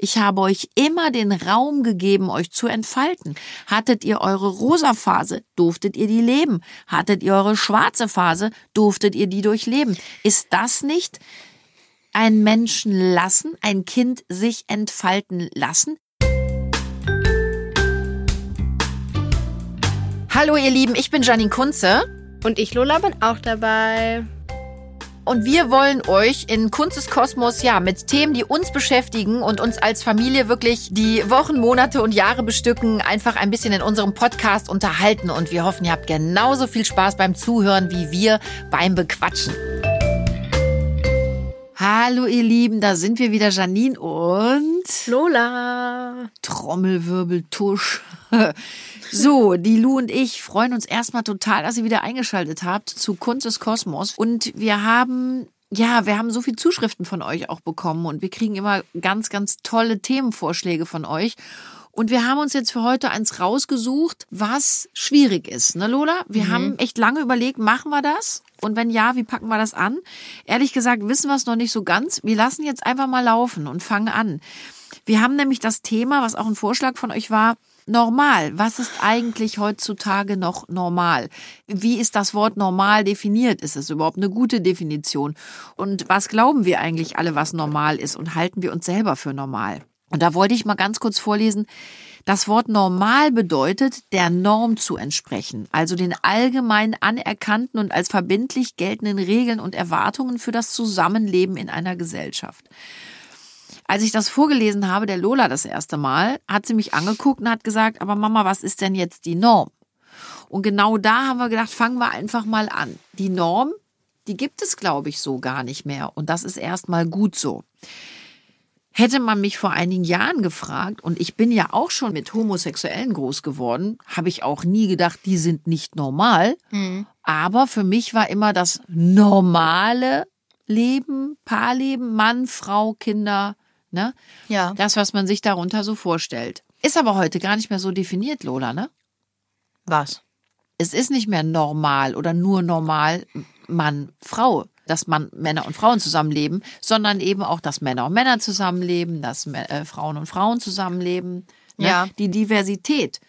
Ich habe euch immer den Raum gegeben, euch zu entfalten. Hattet ihr eure rosa Phase, durftet ihr die leben. Hattet ihr eure schwarze Phase, durftet ihr die durchleben. Ist das nicht ein Menschen lassen, ein Kind sich entfalten lassen? Hallo ihr Lieben, ich bin Janine Kunze. Und ich, Lola, bin auch dabei. Und wir wollen euch in Kunstes Kosmos ja mit Themen, die uns beschäftigen und uns als Familie wirklich die Wochen, Monate und Jahre bestücken, einfach ein bisschen in unserem Podcast unterhalten. Und wir hoffen, ihr habt genauso viel Spaß beim Zuhören wie wir beim Bequatschen. Hallo ihr Lieben, da sind wir wieder Janine und Lola. Trommelwirbel, Tusch. So, die Lu und ich freuen uns erstmal total, dass ihr wieder eingeschaltet habt zu Kunst des Kosmos. Und wir haben ja, wir haben so viel Zuschriften von euch auch bekommen und wir kriegen immer ganz, ganz tolle Themenvorschläge von euch. Und wir haben uns jetzt für heute eins rausgesucht, was schwierig ist, ne Lola? Wir mhm. haben echt lange überlegt, machen wir das? Und wenn ja, wie packen wir das an? Ehrlich gesagt wissen wir es noch nicht so ganz. Wir lassen jetzt einfach mal laufen und fangen an. Wir haben nämlich das Thema, was auch ein Vorschlag von euch war, normal? Was ist eigentlich heutzutage noch normal? Wie ist das Wort normal definiert? Ist es überhaupt eine gute Definition? Und was glauben wir eigentlich alle, was normal ist? Und halten wir uns selber für normal? Und da wollte ich mal ganz kurz vorlesen. Das Wort normal bedeutet, der Norm zu entsprechen, also den allgemein anerkannten und als verbindlich geltenden Regeln und Erwartungen für das Zusammenleben in einer Gesellschaft. Als ich das vorgelesen habe, der Lola das erste Mal, hat sie mich angeguckt und hat gesagt, aber Mama, was ist denn jetzt die Norm? Und genau da haben wir gedacht, fangen wir einfach mal an. Die Norm, die gibt es, glaube ich, so gar nicht mehr. Und das ist erstmal gut so. Hätte man mich vor einigen Jahren gefragt, und ich bin ja auch schon mit Homosexuellen groß geworden, habe ich auch nie gedacht, die sind nicht normal. Mhm. Aber für mich war immer das normale Leben, Paarleben, Mann, Frau, Kinder, Ne? Ja. Das, was man sich darunter so vorstellt. Ist aber heute gar nicht mehr so definiert, Lola, ne? Was? Es ist nicht mehr normal oder nur normal Mann, Frau, dass man Männer und Frauen zusammenleben, sondern eben auch, dass Männer und Männer zusammenleben, dass äh, Frauen und Frauen zusammenleben. Ne? Ja. Die Diversität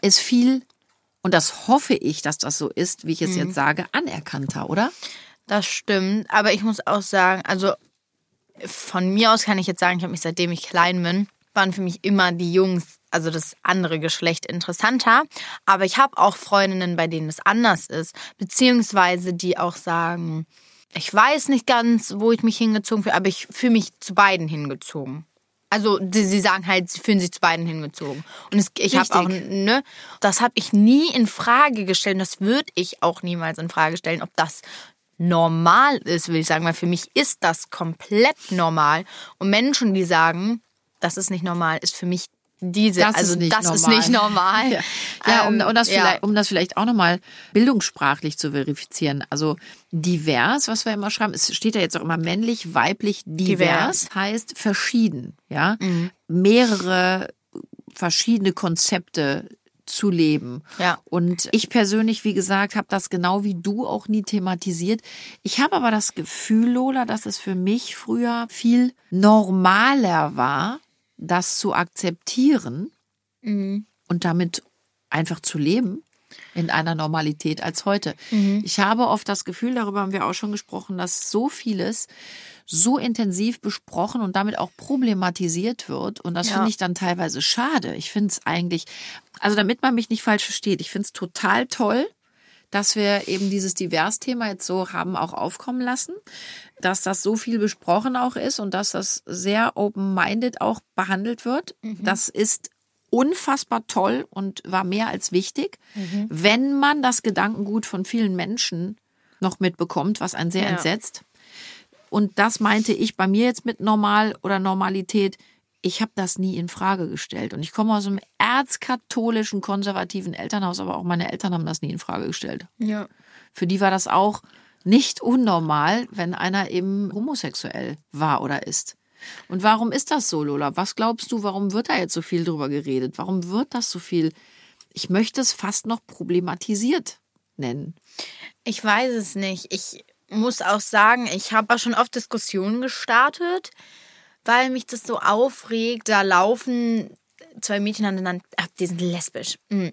ist viel, und das hoffe ich, dass das so ist, wie ich es mhm. jetzt sage, anerkannter, oder? Das stimmt, aber ich muss auch sagen, also von mir aus kann ich jetzt sagen, ich habe mich seitdem ich klein bin, waren für mich immer die Jungs, also das andere Geschlecht interessanter. Aber ich habe auch Freundinnen, bei denen es anders ist, beziehungsweise die auch sagen, ich weiß nicht ganz, wo ich mich hingezogen fühle, aber ich fühle mich zu beiden hingezogen. Also die, sie sagen halt, sie fühlen sich zu beiden hingezogen. Und es, ich habe auch, ne, das habe ich nie in Frage gestellt. Und das würde ich auch niemals in Frage stellen, ob das normal ist, will ich sagen, weil für mich ist das komplett normal. Und Menschen, die sagen, das ist nicht normal, ist für mich diese, das also ist nicht das normal. ist nicht normal. Ja, ja um, um, das ja. vielleicht, um das vielleicht auch nochmal bildungssprachlich zu verifizieren. Also divers, was wir immer schreiben, es steht ja jetzt auch immer männlich, weiblich, divers, divers. heißt verschieden, ja. Mhm. Mehrere verschiedene Konzepte zu leben. Ja. Und ich persönlich, wie gesagt, habe das genau wie du auch nie thematisiert. Ich habe aber das Gefühl, Lola, dass es für mich früher viel normaler war, das zu akzeptieren mhm. und damit einfach zu leben in einer Normalität als heute. Mhm. Ich habe oft das Gefühl, darüber haben wir auch schon gesprochen, dass so vieles so intensiv besprochen und damit auch problematisiert wird. Und das ja. finde ich dann teilweise schade. Ich finde es eigentlich, also damit man mich nicht falsch versteht, ich finde es total toll, dass wir eben dieses Divers-Thema jetzt so haben auch aufkommen lassen, dass das so viel besprochen auch ist und dass das sehr open-minded auch behandelt wird. Mhm. Das ist unfassbar toll und war mehr als wichtig, mhm. wenn man das Gedankengut von vielen Menschen noch mitbekommt, was einen sehr ja. entsetzt. Und das meinte ich bei mir jetzt mit normal oder Normalität. Ich habe das nie in Frage gestellt. Und ich komme aus einem erzkatholischen, konservativen Elternhaus, aber auch meine Eltern haben das nie in Frage gestellt. Ja. Für die war das auch nicht unnormal, wenn einer eben homosexuell war oder ist. Und warum ist das so, Lola? Was glaubst du, warum wird da jetzt so viel drüber geredet? Warum wird das so viel, ich möchte es fast noch problematisiert nennen? Ich weiß es nicht. Ich muss auch sagen, ich habe auch schon oft Diskussionen gestartet, weil mich das so aufregt. Da laufen zwei Mädchen aneinander. Ach, die sind lesbisch. Hm.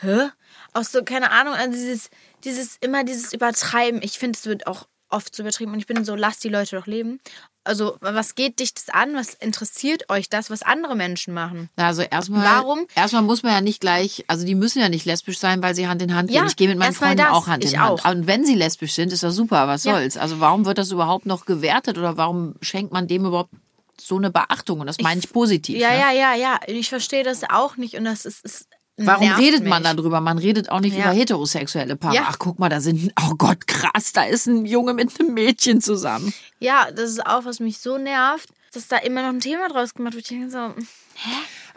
Hä? Auch so, keine Ahnung, also dieses, dieses, immer dieses Übertreiben. Ich finde, es wird auch oft so übertrieben und ich bin so, lasst die Leute doch leben. Also, was geht dich das an? Was interessiert euch das, was andere Menschen machen? Also erstmal, Warum? erstmal muss man ja nicht gleich, also die müssen ja nicht lesbisch sein, weil sie Hand in Hand gehen. Ja, ich gehe mit meinen Freunden das. auch Hand Ich in Hand. auch. Und wenn sie lesbisch sind, ist das super, was Ja. soll's. Also warum wird das überhaupt noch gewertet oder warum schenkt man dem überhaupt so eine Beachtung? Und das meine ich positiv. Ja, ne? ja, ja, ja. Ich verstehe das auch nicht und das ist. ist Warum redet man mich. darüber? Man redet auch nicht Ja. über heterosexuelle Paare. Ja. Ach, guck mal, da sind, oh Gott, krass, da ist ein Junge mit einem Mädchen zusammen. Ja, das ist auch, was mich so nervt, dass da immer noch ein Thema draus gemacht wird. Ich denke so,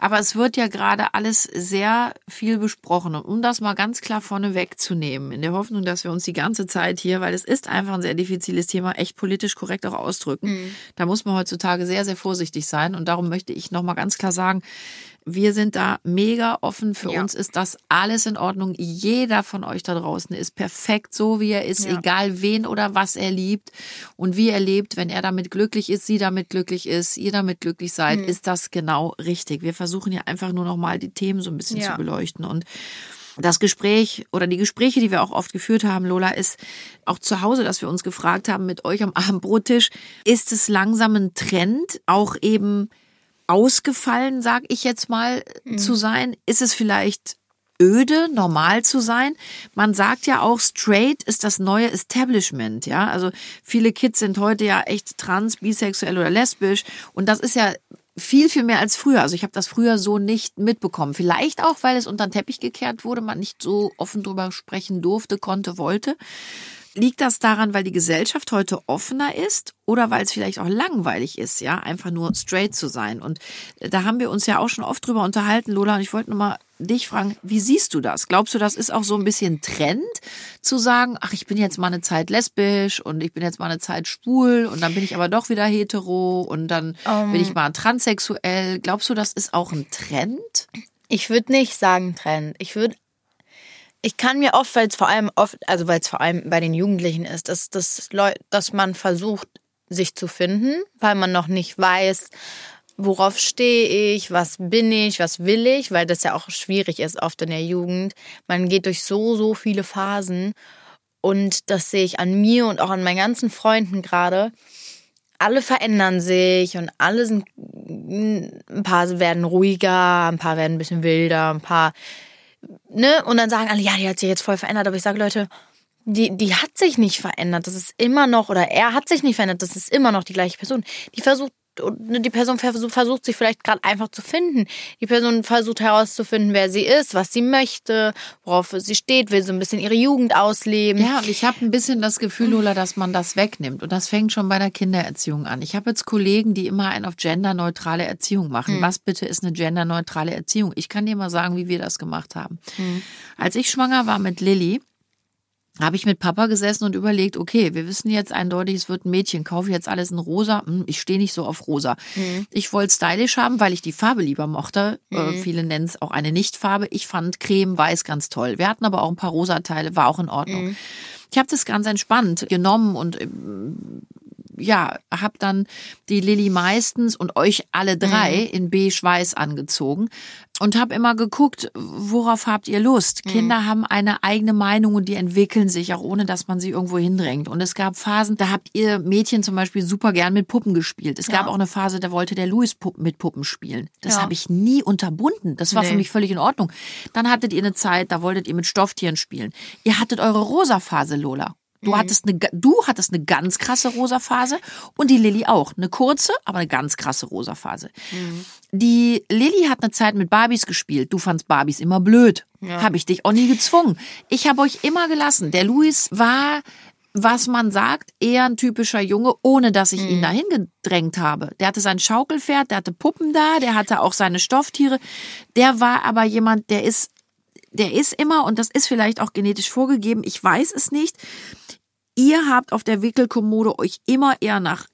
Aber es wird ja gerade alles sehr viel besprochen. Und um das mal ganz klar vorne wegzunehmen, in der Hoffnung, dass wir uns die ganze Zeit hier, weil es ist einfach ein sehr diffiziles Thema, echt politisch korrekt auch ausdrücken. Da muss man heutzutage sehr, sehr vorsichtig sein. Und darum möchte ich nochmal ganz klar sagen, wir sind da mega offen. Für Ja. uns ist das alles in Ordnung. Jeder von euch da draußen ist perfekt so, wie er ist, Ja. egal wen oder was er liebt und wie er lebt. Wenn er damit glücklich ist, sie damit glücklich ist, ihr damit glücklich seid, Mhm. ist das genau richtig. Wir versuchen ja einfach nur noch mal die Themen so ein bisschen Ja. zu beleuchten und das Gespräch oder die Gespräche, die wir auch oft geführt haben, Lola, ist auch zu Hause, dass wir uns gefragt haben mit euch am Abendbrottisch, ist es langsam ein Trend, auch eben ausgefallen, sag ich jetzt mal, zu sein? Ist es vielleicht öde, normal zu sein? Man sagt ja auch, straight ist das neue Establishment, ja? Also viele Kids sind heute ja echt trans, bisexuell oder lesbisch und das ist ja viel, viel mehr als früher. Also ich habe das früher so nicht mitbekommen. Vielleicht auch, weil es unter den Teppich gekehrt wurde, man nicht so offen drüber sprechen durfte, konnte, wollte. Liegt das daran, weil die Gesellschaft heute offener ist oder weil es vielleicht auch langweilig ist, ja, einfach nur straight zu sein? Und da haben wir uns ja auch schon oft drüber unterhalten, Lola, und ich wollte nochmal dich fragen, wie siehst du das? Glaubst du, das ist auch so ein bisschen Trend, zu sagen, ach, ich bin jetzt mal eine Zeit lesbisch und ich bin jetzt mal eine Zeit schwul und dann bin ich aber doch wieder hetero und dann bin ich mal transsexuell. Glaubst du, das ist auch ein Trend? ich würde nicht sagen Trend. Ich würde ich kann mir oft, weil es vor allem oft, also weil es vor allem bei den Jugendlichen ist, dass, dass, dass man versucht, sich zu finden, weil man noch nicht weiß, worauf stehe ich, was bin ich, was will ich, weil das ja auch schwierig ist oft in der Jugend. Man geht durch so, so viele Phasen und das sehe ich an mir und auch an meinen ganzen Freunden gerade. Alle verändern sich und alle sind, ein paar werden ruhiger, ein paar werden ein bisschen wilder, ein paar ne? Und dann sagen alle, ja, die hat sich jetzt voll verändert. Aber ich sage, Leute, die, die hat sich nicht verändert. Das ist immer noch, oder er hat sich nicht verändert. Das ist immer noch die gleiche Person. Die versucht, und die Person versucht, sich vielleicht gerade einfach zu finden. Die Person versucht herauszufinden, wer sie ist, was sie möchte, worauf sie steht, will so ein bisschen ihre Jugend ausleben. Ja, und ich habe ein bisschen das Gefühl, Lola, dass man das wegnimmt. Und das fängt schon bei der Kindererziehung an. Ich habe jetzt Kollegen, die immer einen auf genderneutrale Erziehung machen. Was bitte ist eine genderneutrale Erziehung? Ich kann dir mal sagen, wie wir das gemacht haben. Als ich schwanger war mit Lilly, habe ich mit Papa gesessen und überlegt, okay, wir wissen jetzt eindeutig, es wird ein Mädchen, kaufe ich jetzt alles in rosa. Hm, ich stehe nicht so auf rosa. Ich wollte stylisch haben, weil ich die Farbe lieber mochte. Äh, viele nennen es auch eine Nichtfarbe. Ich fand Creme weiß ganz toll. Wir hatten aber auch ein paar rosa Teile, war auch in Ordnung. Ich habe das ganz entspannt genommen und ähm, ja, habe dann die Lilly meistens und euch alle drei in beige-weiß angezogen und habe immer geguckt, worauf habt ihr Lust? Kinder haben eine eigene Meinung und die entwickeln sich auch ohne, dass man sie irgendwo hindrängt. Und es gab Phasen, da habt ihr Mädchen zum Beispiel super gern mit Puppen gespielt. Es gab Ja. auch eine Phase, da wollte der Louis Puppen mit Puppen spielen. Das Ja. habe ich nie unterbunden. Das war für Nee. mich völlig in Ordnung. Dann hattet ihr eine Zeit, da wolltet ihr mit Stofftieren spielen. Ihr hattet eure rosa Phase, Lola. Du hattest eine, du hattest eine ganz krasse rosa Phase und die Lilly auch. Eine kurze, aber eine ganz krasse rosa Phase. Die Lilly hat eine Zeit mit Barbies gespielt. Du fandst Barbies immer blöd. Habe ich dich auch nie gezwungen. Ich habe euch immer gelassen. Der Luis war, was man sagt, eher ein typischer Junge, ohne dass ich ihn dahin gedrängt habe. Der hatte sein Schaukelpferd, der hatte Puppen da, der hatte auch seine Stofftiere. Der war aber jemand, der ist der ist immer, und das ist vielleicht auch genetisch vorgegeben, ich weiß es nicht, ihr habt auf der Wickelkommode euch immer eher nach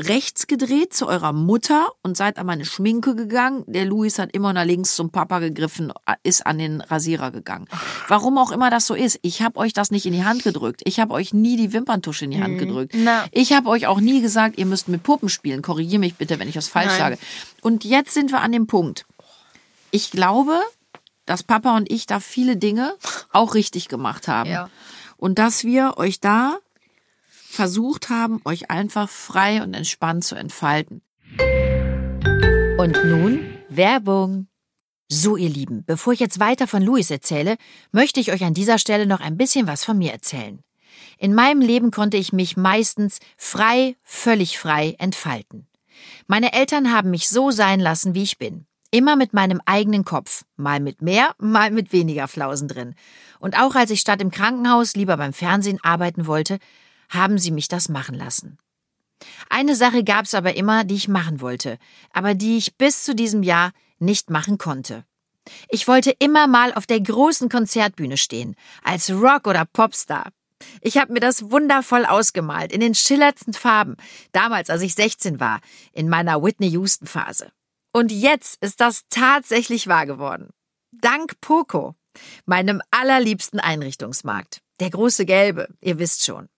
rechts gedreht zu eurer Mutter und seid an meine Schminke gegangen. Der Luis hat immer nach links zum Papa gegriffen, ist an den Rasierer gegangen. Warum auch immer das so ist, ich habe euch das nicht in die Hand gedrückt. Ich habe euch nie die Wimperntusche in die Hand gedrückt. Na. Ich habe euch auch nie gesagt, ihr müsst mit Puppen spielen. Korrigier mich bitte, wenn ich was falsch Nein. sage. Und jetzt sind wir an dem Punkt. Ich glaube, dass Papa und ich da viele Dinge auch richtig gemacht haben. Ja. Und dass wir euch da versucht haben, euch einfach frei und entspannt zu entfalten. Und nun Werbung. So, ihr Lieben, bevor ich jetzt weiter von Luis erzähle, möchte ich euch an dieser Stelle noch ein bisschen was von mir erzählen. In meinem Leben konnte ich mich meistens frei, völlig frei entfalten. Meine Eltern haben mich so sein lassen, wie ich bin. Immer mit meinem eigenen Kopf. Mal mit mehr, mal mit weniger Flausen drin. Und auch als ich statt im Krankenhaus lieber beim Fernsehen arbeiten wollte, haben sie mich das machen lassen. Eine Sache gab's aber immer, die ich machen wollte, aber die ich bis zu diesem Jahr nicht machen konnte. Ich wollte immer mal auf der großen Konzertbühne stehen, als Rock- oder Popstar. Ich habe mir das wundervoll ausgemalt, in den schillerndsten Farben, damals als ich 16 war, in meiner Whitney Houston-Phase. Und jetzt ist das tatsächlich wahr geworden. Dank Poco, meinem allerliebsten Einrichtungsmarkt. Der große Gelbe, ihr wisst schon.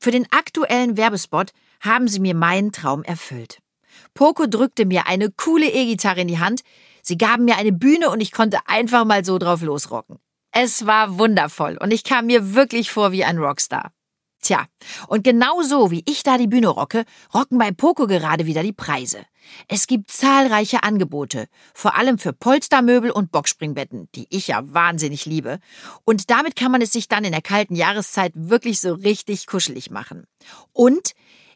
Für den aktuellen Werbespot haben sie mir meinen Traum erfüllt. Poco drückte mir eine coole E-Gitarre in die Hand, sie gaben mir eine Bühne und ich konnte einfach mal so drauf losrocken. Es war wundervoll und ich kam mir wirklich vor wie ein Rockstar. Tja, und genau so wie ich da die Bühne rocke, rocken bei Poco gerade wieder die Preise. Es gibt zahlreiche Angebote, vor allem für Polstermöbel und Boxspringbetten, die ich ja wahnsinnig liebe. Und damit kann man es sich dann in der kalten Jahreszeit wirklich so richtig kuschelig machen. Und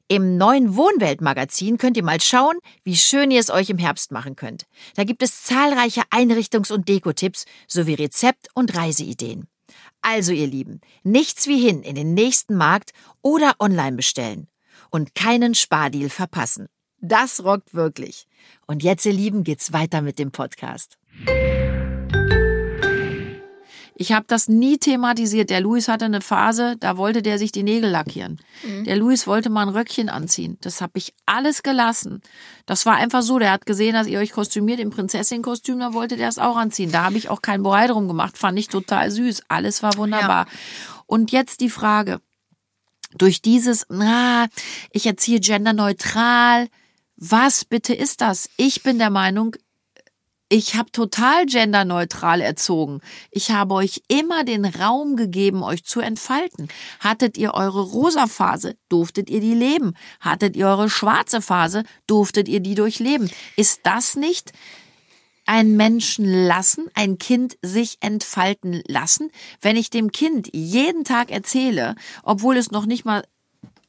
im neuen Wohnweltmagazin könnt ihr mal schauen, wie schön ihr es euch im Herbst machen könnt. Da gibt es zahlreiche Einrichtungs- und Dekotipps sowie Rezept- und Reiseideen. Also ihr Lieben, nichts wie hin in den nächsten Markt oder online bestellen. Und keinen Spardeal verpassen. Das rockt wirklich. Und jetzt, ihr Lieben, geht's weiter mit dem Podcast. Ich habe das nie thematisiert. Der Luis hatte eine Phase, da wollte der sich die Nägel lackieren. Der Luis wollte mal ein Röckchen anziehen. Das habe ich alles gelassen. Das war einfach so. Der hat gesehen, dass ihr euch kostümiert im Prinzessin-Kostüm, da wollte der es auch anziehen. Da habe ich auch kein Bohai drum gemacht. Fand ich total süß. Alles war wunderbar. Und jetzt die Frage. Durch dieses, na, ich erziehe genderneutral. Was bitte ist das? Ich bin der Meinung, ich habe total genderneutral erzogen. Ich habe euch immer den Raum gegeben, euch zu entfalten. Hattet ihr eure rosa Phase, durftet ihr die leben. Hattet ihr eure schwarze Phase, durftet ihr die durchleben. Ist das nicht ein Menschen lassen, ein Kind sich entfalten lassen? Wenn ich dem Kind jeden Tag erzähle, obwohl es noch nicht mal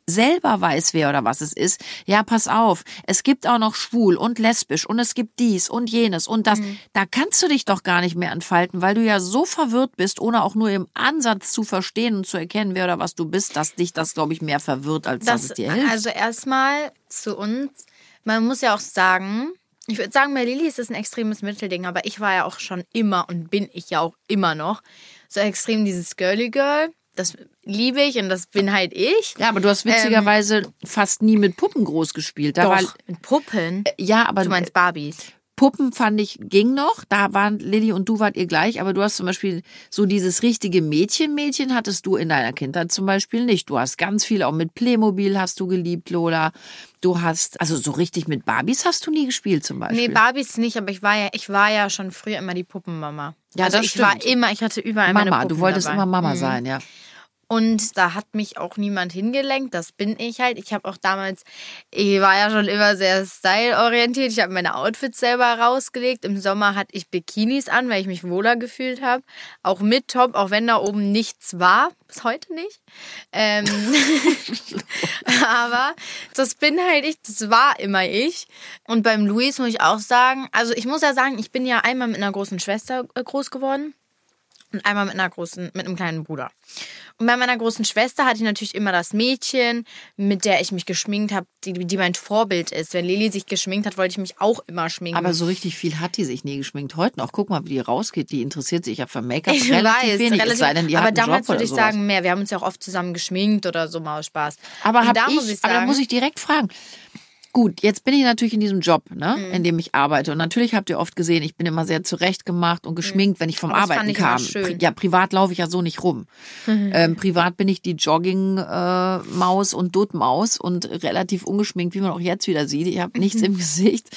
selber weiß, wer oder was es ist, ja, pass auf, es gibt auch noch schwul und lesbisch und es gibt dies und jenes und das. Da kannst du dich doch gar nicht mehr entfalten, weil du ja so verwirrt bist, ohne auch nur im Ansatz zu verstehen und zu erkennen, wer oder was du bist, dass dich das, glaube ich, mehr verwirrt, als dass es dir hilft. Also erstmal zu uns. Man muss ja auch sagen, ich würde sagen, bei Lilly ist es ein extremes Mittelding, aber ich war ja auch schon immer und bin ich ja auch immer noch so extrem dieses Girly Girl. Das liebe ich und das bin halt ich. ja, aber du hast witzigerweise fast nie mit Puppen groß gespielt. Da war, Doch, mit Puppen. ja, aber Du meinst Barbies. Puppen fand ich ging noch, da waren Lilly und du wart ihr gleich, aber du hast zum Beispiel so dieses richtige Mädchen-Mädchen hattest du in deiner Kindheit zum Beispiel nicht. Du hast ganz viel auch mit Playmobil hast du geliebt, Lola. Du hast, also so richtig mit Barbies hast du nie gespielt zum Beispiel. Nee, Barbies nicht, aber ich war ja, ich war ja schon früher immer die Puppenmama. Ja, also das ich stimmt. war immer, ich hatte überall meine Mama, Puppen du wolltest dabei. immer Mama Mhm. sein, ja. Und da hat mich auch niemand hingelenkt. Das bin ich halt. Ich habe auch damals, ich war ja schon immer sehr styleorientiert. Ich habe meine Outfits selber rausgelegt. Im Sommer hatte ich Bikinis an, weil ich mich wohler gefühlt habe. Auch mit Top, auch wenn da oben nichts war. Bis heute nicht. Ähm, aber das bin halt ich. Das war immer ich. Und beim Luis muss ich auch sagen, also ich muss ja sagen, ich bin ja einmal mit einer großen Schwester äh, groß geworden und einmal mit einer großen, mit einem kleinen Bruder. Und bei meiner großen Schwester hatte ich natürlich immer das Mädchen, mit der ich mich geschminkt habe, die, die mein Vorbild ist. Wenn Lili sich geschminkt hat, wollte ich mich auch immer schminken. Aber so richtig viel hat die sich nie geschminkt. Heute noch, guck mal, wie die rausgeht. Die interessiert sich ja für Make-up ich relativ weiß, wenig. relativ, es sei denn, die aber hat einen damals Job würde ich sagen mehr. Wir haben uns ja auch oft zusammen geschminkt oder so mal aus Spaß. Aber, Und hab da ich, ich aber da sagen, muss ich direkt fragen. Gut, jetzt bin ich natürlich in diesem Job, ne, in dem ich arbeite. Und natürlich habt ihr oft gesehen, ich bin immer sehr zurechtgemacht und geschminkt, wenn ich vom das Arbeiten ich kam. Pri ja, privat laufe ich ja so nicht rum. ähm, privat bin ich die Jogging-Maus und Duttmaus und relativ ungeschminkt, wie man auch jetzt wieder sieht. Ich habe nichts im Gesicht.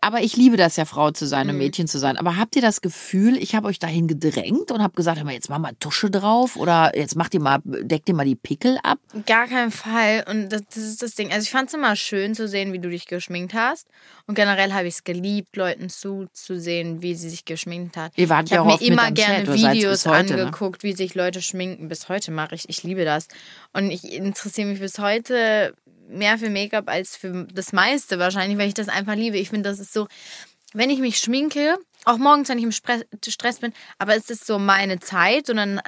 Aber ich liebe das ja, Frau zu sein und Mädchen zu sein. Aber habt ihr das Gefühl, ich habe euch dahin gedrängt und habe gesagt, hör mal, jetzt mach mal Tusche drauf oder jetzt macht ihr mal, deckt ihr mal die Pickel ab? Gar keinen Fall. Und das, das ist das Ding. Also ich fand es immer schön zu sehen, wie du dich geschminkt hast. Und generell habe ich es geliebt, Leuten zuzusehen, wie sie sich geschminkt hat. Ihr wart ich ja habe mir immer gerne seid's Videos heute, ne? angeguckt, wie sich Leute schminken. Bis heute mache ich. Ich liebe das. Und ich interessiere mich bis heute mehr für Make-up als für das meiste wahrscheinlich, weil ich das einfach liebe. Ich finde, das ist so, wenn ich mich schminke, auch morgens, wenn ich im Spre- Stress bin, aber es ist so meine Zeit und dann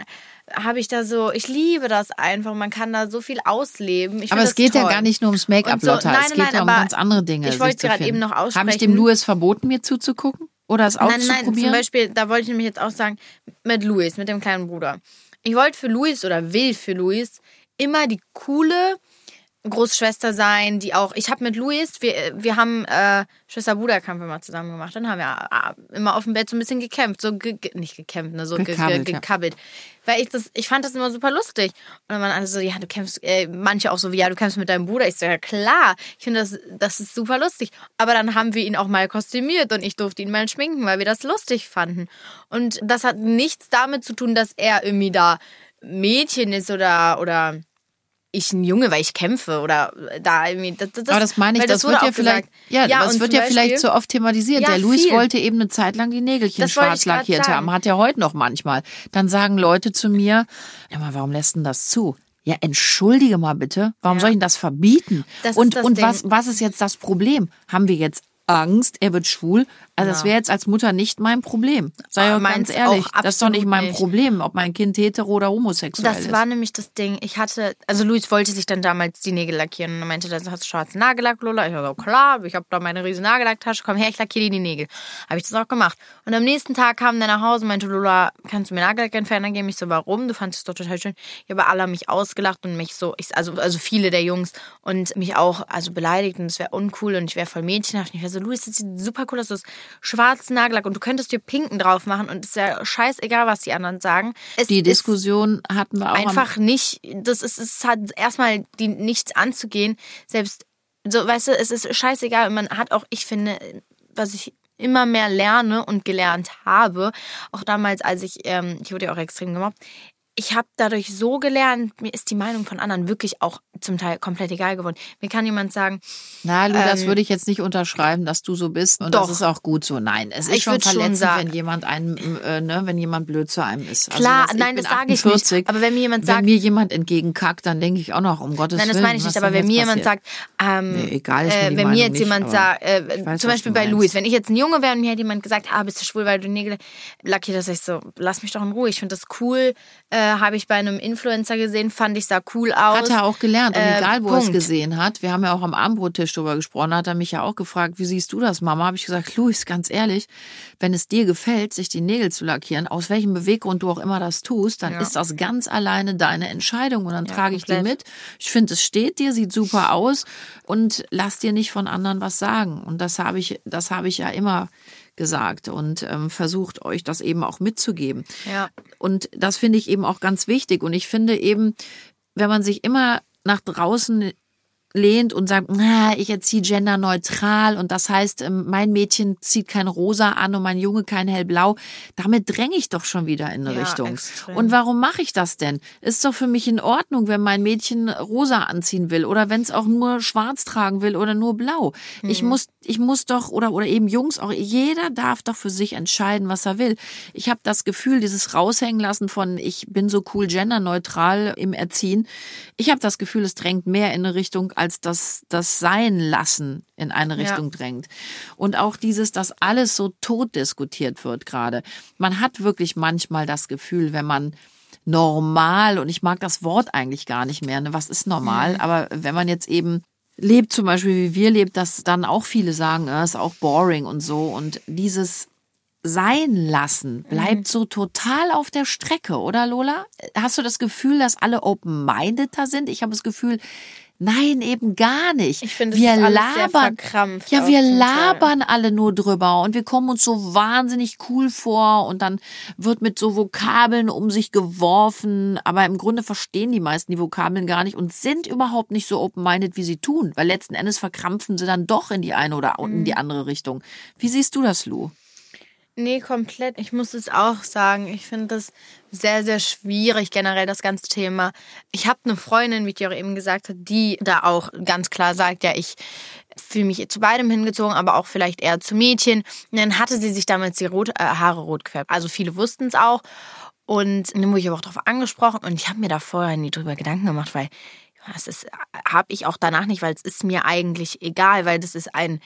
habe ich da so, ich liebe das einfach. Man kann da so viel ausleben. Ich Aber es geht das ja toll. gar nicht nur ums Make-up, so- Lotta. nein, es geht nein, ja um ganz andere Dinge. ich wollte gerade eben noch Habe ich dem aussprechen. Louis verboten, mir zuzugucken? Oder es Nein, nein, auszuprobieren? zum Beispiel, da wollte ich nämlich jetzt auch sagen, mit Luis, mit dem kleinen Bruder. Ich wollte für Luis oder will für Luis immer die coole Großschwester sein, die auch. Ich habe mit Luis, wir, wir haben äh, Schwester-Bruder-Kampf immer zusammen gemacht. Dann haben wir äh, immer auf dem Bett so ein bisschen gekämpft, so ge, ge, nicht gekämpft, ne, so ge, ge, Gekabbelt, ja. gekabbelt. Weil ich das, ich fand das immer super lustig. Und dann waren alle so, ja, du kämpfst, äh, manche auch so wie, ja, du kämpfst mit deinem Bruder. Ich so, ja klar, ich finde das, das ist super lustig. Aber dann haben wir ihn auch mal kostümiert und ich durfte ihn mal schminken, weil wir das lustig fanden. Und das hat nichts damit zu tun, dass er irgendwie da Mädchen ist oder, oder ich ein Junge, weil ich kämpfe oder da irgendwie. Das, das, Aber das meine ich, das, wurde wird ja vielleicht, gesagt. ja, das wird ja vielleicht Beispiel- so oft thematisiert. Ja, der Luis viel. wollte eben eine Zeit lang die Nägelchen Das schwarz lackiert haben. Hat er heute noch manchmal. Dann sagen Leute zu mir, ja mal, warum lässt denn das zu? Ja, entschuldige mal bitte. Warum Ja. soll ich denn das verbieten? Das und das und Ding. was, was ist jetzt das Problem? Haben wir jetzt Angst, er wird schwul? Also das Ja. wäre jetzt als Mutter nicht mein Problem. Sei Ah, auch ganz ehrlich. das ist doch nicht mein nicht. Problem, ob mein Kind hetero oder homosexuell Das ist. war nämlich das Ding. Ich hatte, also Luis wollte sich dann damals die Nägel lackieren und meinte, dann hast du schwarzen Nagellack, Lola. Ich war so, klar, ich habe da meine riesen Nagellacktasche, komm her, ich lackiere dir die Nägel. Habe ich das auch gemacht. Und am nächsten Tag kam der nach Hause und meinte, Lola, kannst du mir Nagellack entfernen? Dann gebe ich so, warum? Du fandest es doch total schön. Ja, aber alle haben mich ausgelacht und mich so, ich, also, also viele der Jungs und mich auch also beleidigt und es wäre uncool und ich wäre voll mädchenhaft. Und ich war so, Luis, das sieht super cool aus, du hast schwarzen Nagellack und du könntest dir pinken drauf machen und es ist ja scheißegal, was die anderen sagen. Es die Diskussion hatten wir auch einfach nicht, das ist, es hat erstmal die nichts anzugehen. Selbst, so, weißt du, es ist scheißegal. Man hat auch, ich finde, was ich immer mehr lerne und gelernt habe, auch damals, als ich, ähm, ich wurde ja auch extrem gemobbt, ich habe dadurch so gelernt, mir ist die Meinung von anderen wirklich auch zum Teil komplett egal geworden. Mir kann jemand sagen, Na, Lu, das Ähm, würde ich jetzt nicht unterschreiben, dass du so bist. Und Doch. das ist auch gut so. Nein, es ist Ich schon würd schon verletzend, sagen- wenn jemand einen, äh, ne, wenn jemand blöd zu einem ist. Klar, also, dass- nein, das sage ich nicht. 48. Aber wenn mir jemand wenn sagt- mir jemand entgegenkackt, dann denke ich auch noch, um Gottes Nein, das Willen. meine ich nicht, aber wenn mir jemand sagt, ähm, Nee, egal äh, wenn mir jetzt nicht, jemand sagt, äh, weiß, zum Beispiel bei. Luis, wenn ich jetzt ein Junge wäre und mir hätte jemand gesagt, ah, bist du schwul, weil du Nägel lackiert hast, ich so, lass mich doch in Ruhe, ich finde das cool, äh, habe ich bei einem Influencer gesehen, fand ich sah cool aus. Hat er auch gelernt. Und Äh, egal, wo er es gesehen hat, wir haben ja auch am Abendbrottisch drüber gesprochen, hat er mich ja auch gefragt, wie siehst du das, Mama? Habe ich gesagt, Luis, ganz ehrlich, wenn es dir gefällt, sich die Nägel zu lackieren, aus welchem Beweggrund du auch immer das tust, dann Ja. ist das ganz alleine deine Entscheidung und dann Ja, trage ich die komplett. mit. Ich finde, es steht dir, sieht super aus und lass dir nicht von anderen was sagen. Und das habe ich, das habe ich ja immer gesagt und ähm, versucht euch das eben auch mitzugeben. Ja. Und das finde ich eben auch ganz wichtig. Und ich finde eben, wenn man sich immer nach draußen lehnt und sagt, na, ich erziehe genderneutral und das heißt, ähm, mein Mädchen zieht kein Rosa an und mein Junge kein hellblau, damit dränge ich doch schon wieder in eine Ja, Richtung. extrem. Und warum mache ich das denn? Ist doch für mich in Ordnung, wenn mein Mädchen rosa anziehen will oder wenn es auch nur schwarz tragen will oder nur blau. Ich muss ich muss doch oder oder eben Jungs auch jeder darf doch für sich entscheiden, was er will. Ich habe das Gefühl, dieses raushängen lassen von ich bin so cool genderneutral im Erziehen. Ich habe das Gefühl, es drängt mehr in eine Richtung als das das sein lassen in eine Ja. Richtung drängt. Und auch dieses, dass alles so tot diskutiert wird gerade. Man hat wirklich manchmal das Gefühl, wenn man normal, und ich mag das Wort eigentlich gar nicht mehr, ne? was ist normal, aber wenn man jetzt eben lebt, zum Beispiel wie wir lebt, dass dann auch viele sagen, äh, ist auch boring und so. Und dieses sein lassen bleibt so total auf der Strecke, oder Lola? Hast du das Gefühl, dass alle open-mindeder sind? Ich habe das Gefühl, Nein, eben gar nicht. Ich finde, wir labern. ja, wir labern alle nur drüber und wir kommen uns so wahnsinnig cool vor und dann wird mit so Vokabeln um sich geworfen, aber im Grunde verstehen die meisten die Vokabeln gar nicht und sind überhaupt nicht so open-minded, wie sie tun, weil letzten Endes verkrampfen sie dann doch in die eine oder in Mhm. die andere Richtung. Wie siehst du das, Lou? Nee, komplett. Ich muss es auch sagen. Ich finde das sehr, sehr schwierig, generell das ganze Thema. Ich habe eine Freundin, wie ich auch eben gesagt habe, die da auch ganz klar sagt, ja, ich fühle mich zu beidem hingezogen, aber auch vielleicht eher zu Mädchen. Und dann hatte sie sich damals die rot, äh, Haare rot gefärbt. Also viele wussten es auch. Und dann wurde ich aber auch darauf angesprochen und ich habe mir da vorher nie drüber Gedanken gemacht, weil das habe ich auch danach nicht, weil es ist mir eigentlich egal, weil das ist ein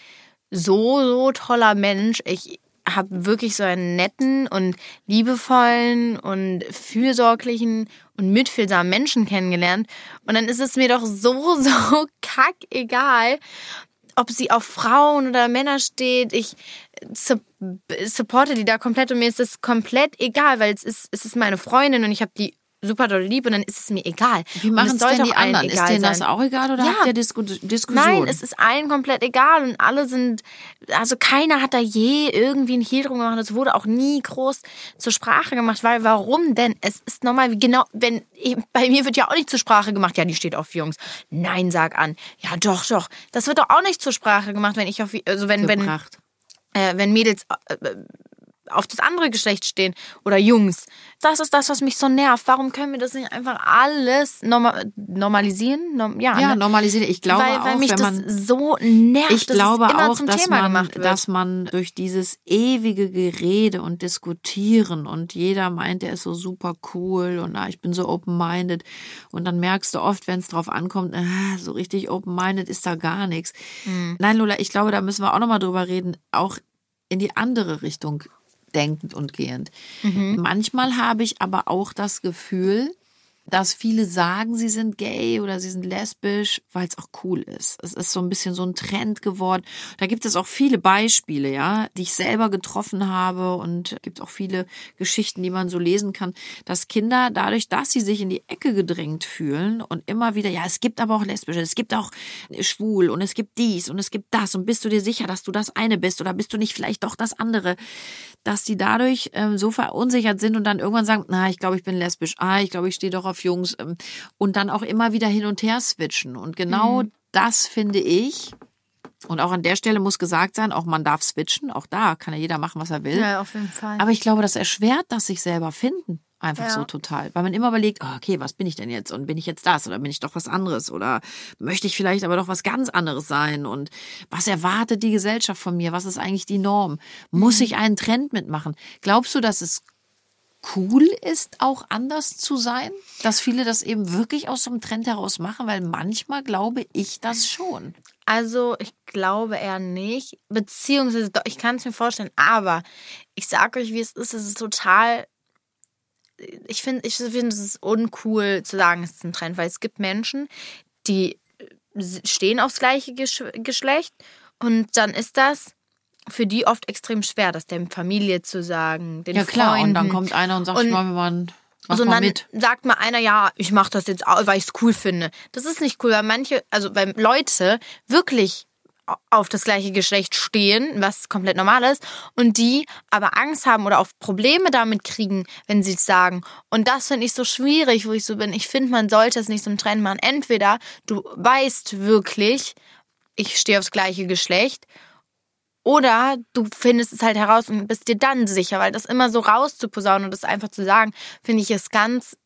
so, so toller Mensch. Ich habe wirklich so einen netten und liebevollen und fürsorglichen und mitfühlsamen Menschen kennengelernt. Und dann ist es mir doch so, so kackegal, ob sie auf Frauen oder Männer steht. Ich su- supporte die da komplett und mir ist das komplett egal, weil es ist, es ist meine Freundin und ich habe die super doll lieb und dann ist es mir egal. Wie machen es denn die anderen? Ist denen das auch egal oder Ja. habt ihr Disku Diskussion? Nein, es ist allen komplett egal und alle sind, also keiner hat da je irgendwie ein Hehl drum gemacht. Es wurde auch nie groß zur Sprache gemacht, weil warum denn? Es ist normal, genau, wenn, bei mir wird ja auch nicht zur Sprache gemacht, ja, die steht auf Jungs. Nein, sag an. Ja, doch, doch. Das wird doch auch nicht zur Sprache gemacht, wenn ich auf, also wenn, wenn, gebracht. äh, wenn Mädels äh, auf das andere Geschlecht stehen oder Jungs. Das ist das, was mich so nervt. Warum können wir das nicht einfach alles norma normalisieren? Norm ja, Ja, ne? normalisieren. Ich glaube weil, weil auch, mich wenn das man so nervt, Ich dass glaube es immer auch, zum dass Thema man, gemacht wird. dass man durch dieses ewige Gerede und Diskutieren und jeder meint, er ist so super cool und ah, ich bin so open-minded und dann merkst du oft, wenn es drauf ankommt, ah, so richtig open-minded ist da gar nichts. Mhm. Nein, Lola, ich glaube, da müssen wir auch nochmal drüber reden, auch in die andere Richtung denkend und gehend. Mhm. Manchmal habe ich aber auch das Gefühl, dass viele sagen, sie sind gay oder sie sind lesbisch, weil es auch cool ist. Es ist so ein bisschen so ein Trend geworden. Da gibt es auch viele Beispiele, ja, die ich selber getroffen habe und gibt auch viele Geschichten, die man so lesen kann, dass Kinder dadurch, dass sie sich in die Ecke gedrängt fühlen und immer wieder, ja, es gibt aber auch lesbische, es gibt auch schwul und es gibt dies und es gibt das und bist du dir sicher, dass du das eine bist oder bist du nicht vielleicht doch das andere, dass die dadurch ähm, so verunsichert sind und dann irgendwann sagen, na, ich glaube, ich bin lesbisch, ah, ich glaube, ich stehe doch auf Jungs ähm, und dann auch immer wieder hin und her switchen. Und genau das finde ich, und auch an der Stelle muss gesagt sein, auch man darf switchen, auch da kann ja jeder machen, was er will. ja, auf jeden Fall. Aber ich glaube, das erschwert das sich selber finden. Einfach Ja. so total. Weil man immer überlegt, oh, okay, was bin ich denn jetzt? Und bin ich jetzt das? Oder bin ich doch was anderes? Oder möchte ich vielleicht aber doch was ganz anderes sein? Und was erwartet die Gesellschaft von mir? Was ist eigentlich die Norm? Muss ich einen Trend mitmachen? Glaubst du, dass es cool ist, auch anders zu sein? Dass viele das eben wirklich aus so einem Trend heraus machen? Weil manchmal glaube ich das schon. Also, ich glaube eher nicht. Beziehungsweise, ich kann es mir vorstellen, aber ich sage euch, wie es ist. Es ist total. Ich finde, ich finde, es ist uncool zu sagen, es ist ein Trend, weil es gibt Menschen, die stehen aufs gleiche Gesch- Geschlecht und dann ist das für die oft extrem schwer, das der Familie zu sagen, den Ja klar, Freunden. und dann kommt einer und sagt, Und- mal, wir mach Also dann mit. sagt mal einer, ja, ich mache das jetzt auch, weil ich es cool finde. Das ist nicht cool, weil manche, also weil Leute wirklich auf das gleiche Geschlecht stehen, was komplett normal ist, und die aber Angst haben oder auch Probleme damit kriegen, wenn sie es sagen. Und das finde ich so schwierig, wo ich so bin. Ich finde, man sollte es nicht zum Trend machen. Entweder du weißt wirklich, ich stehe aufs gleiche Geschlecht, oder du findest es halt heraus und bist dir dann sicher, weil das immer so rauszuposaunen und das einfach zu sagen, finde ich es ganz,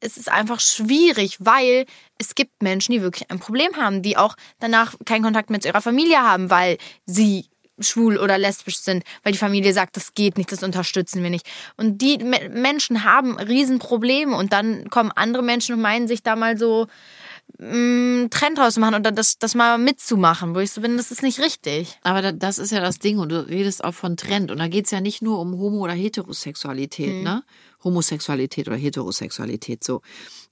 es ist einfach schwierig, weil es gibt Menschen, die wirklich ein Problem haben, die auch danach keinen Kontakt mehr zu ihrer Familie haben, weil sie schwul oder lesbisch sind, weil die Familie sagt, das geht nicht, das unterstützen wir nicht. Und die Me- Menschen haben Riesenprobleme und dann kommen andere Menschen und meinen sich da mal so mh, Trend draus zu machen oder das, das mal mitzumachen, wo ich so bin, das ist nicht richtig. Aber da- das ist ja das Ding und du redest auch von Trend und da geht's ja nicht nur um Homo- oder Heterosexualität, Mhm. ne? Homosexualität oder Heterosexualität so.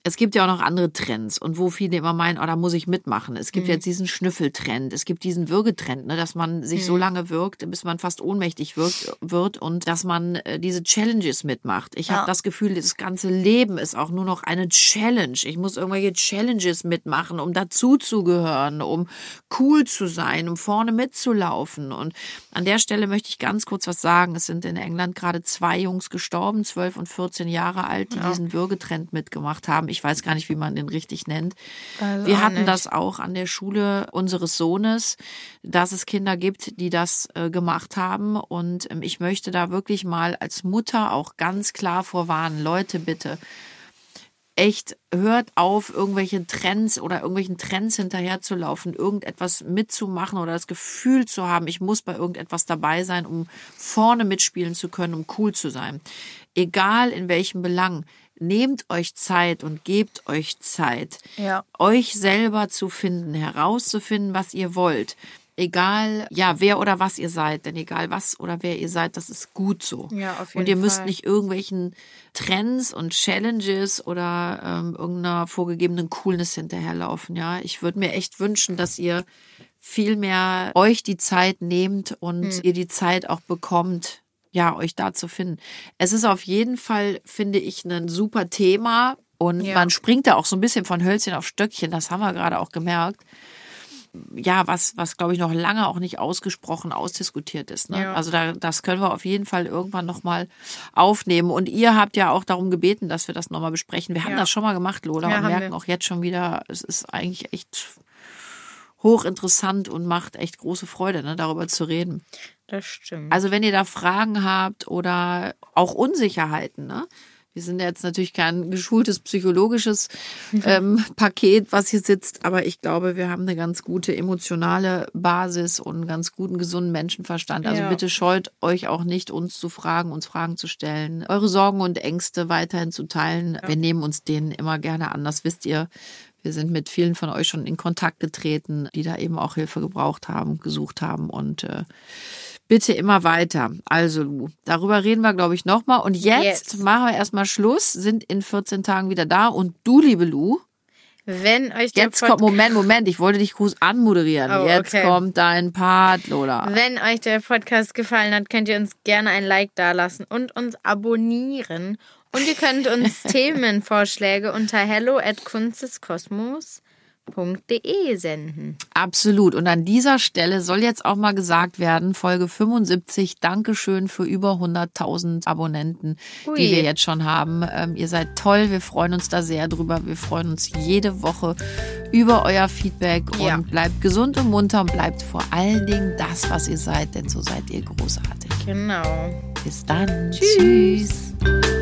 Es gibt ja auch noch andere Trends und wo viele immer meinen, oh, da muss ich mitmachen. Es gibt Mhm. jetzt diesen Schnüffeltrend, es gibt diesen Würgetrend, ne, dass man sich Mhm. so lange wirkt, bis man fast ohnmächtig wirkt, wird und dass man äh, diese Challenges mitmacht. Ich Ja. habe das Gefühl, das ganze Leben ist auch nur noch eine Challenge. Ich muss irgendwelche Challenges mitmachen, um dazuzugehören, um cool zu sein, um vorne mitzulaufen. Und an der Stelle möchte ich ganz kurz was sagen. Es sind in England gerade zwei Jungs gestorben, 12 und 14 Jahre alt, die diesen Würgetrend mitgemacht haben. Ich weiß gar nicht, wie man den richtig nennt. Weiß Wir hatten nicht. das auch an der Schule unseres Sohnes, dass es Kinder gibt, die das äh, gemacht haben. Und ähm, ich möchte da wirklich mal als Mutter auch ganz klar vorwarnen. Leute, bitte, echt hört auf, irgendwelche Trends oder irgendwelchen Trends hinterherzulaufen, irgendetwas mitzumachen oder das Gefühl zu haben, ich muss bei irgendetwas dabei sein, um vorne mitspielen zu können, um cool zu sein. Egal in welchem Belang, nehmt euch Zeit und gebt euch Zeit, Ja. euch selber zu finden, herauszufinden, was ihr wollt. Egal, ja, wer oder was ihr seid, denn egal was oder wer ihr seid, das ist gut so. Ja, auf Und jeden ihr müsst Fall. nicht irgendwelchen Trends und Challenges oder ähm, irgendeiner vorgegebenen Coolness hinterherlaufen. Ja, ich würde mir echt wünschen, dass ihr viel mehr euch die Zeit nehmt und Hm. ihr die Zeit auch bekommt, ja, euch da zu finden. Es ist auf jeden Fall, finde ich, ein super Thema und Ja. man springt da auch so ein bisschen von Hölzchen auf Stöckchen. Das haben wir gerade auch gemerkt ja, was, was glaube ich noch lange auch nicht ausgesprochen ausdiskutiert ist. Ne? Ja. Also da, das können wir auf jeden Fall irgendwann nochmal aufnehmen. Und ihr habt ja auch darum gebeten, dass wir das nochmal besprechen. Wir haben Ja. das schon mal gemacht, Lola, Ja, und haben merken wir. auch jetzt schon wieder, es ist eigentlich echt hochinteressant und macht echt große Freude, ne, darüber zu reden. Das stimmt. Also wenn ihr da Fragen habt oder auch Unsicherheiten, ne? Wir sind ja jetzt natürlich kein geschultes psychologisches ähm, Paket, was hier sitzt, aber ich glaube, wir haben eine ganz gute emotionale Basis und einen ganz guten, gesunden Menschenverstand. Also Ja. bitte scheut euch auch nicht, uns zu fragen, uns Fragen zu stellen, eure Sorgen und Ängste weiterhin zu teilen. Wir nehmen uns denen immer gerne an, das wisst ihr. Wir sind mit vielen von euch schon in Kontakt getreten, die da eben auch Hilfe gebraucht haben, gesucht haben und äh, bitte immer weiter. Also Lu, darüber reden wir, glaube ich, nochmal. Und jetzt Yes. machen wir erstmal Schluss, sind in 14 Tagen wieder da. Und du, liebe Lu, Wenn euch der jetzt kommt, Moment, Moment, ich wollte dich groß anmoderieren. Oh, jetzt okay. kommt dein Part, Lola. Wenn euch der Podcast gefallen hat, könnt ihr uns gerne ein Like dalassen und uns abonnieren. Und ihr könnt uns Themenvorschläge unter hello at kunsteskosmos.de senden. Absolut. Und an dieser Stelle soll jetzt auch mal gesagt werden, Folge 75, Dankeschön für über 100.000 Abonnenten, Ui. die wir jetzt schon haben. Ähm, ihr seid toll, wir freuen uns da sehr drüber. Wir freuen uns jede Woche über euer Feedback und Ja. bleibt gesund und munter und bleibt vor allen Dingen das, was ihr seid, denn so seid ihr großartig. Genau. Bis dann. Tschüss. Tschüss.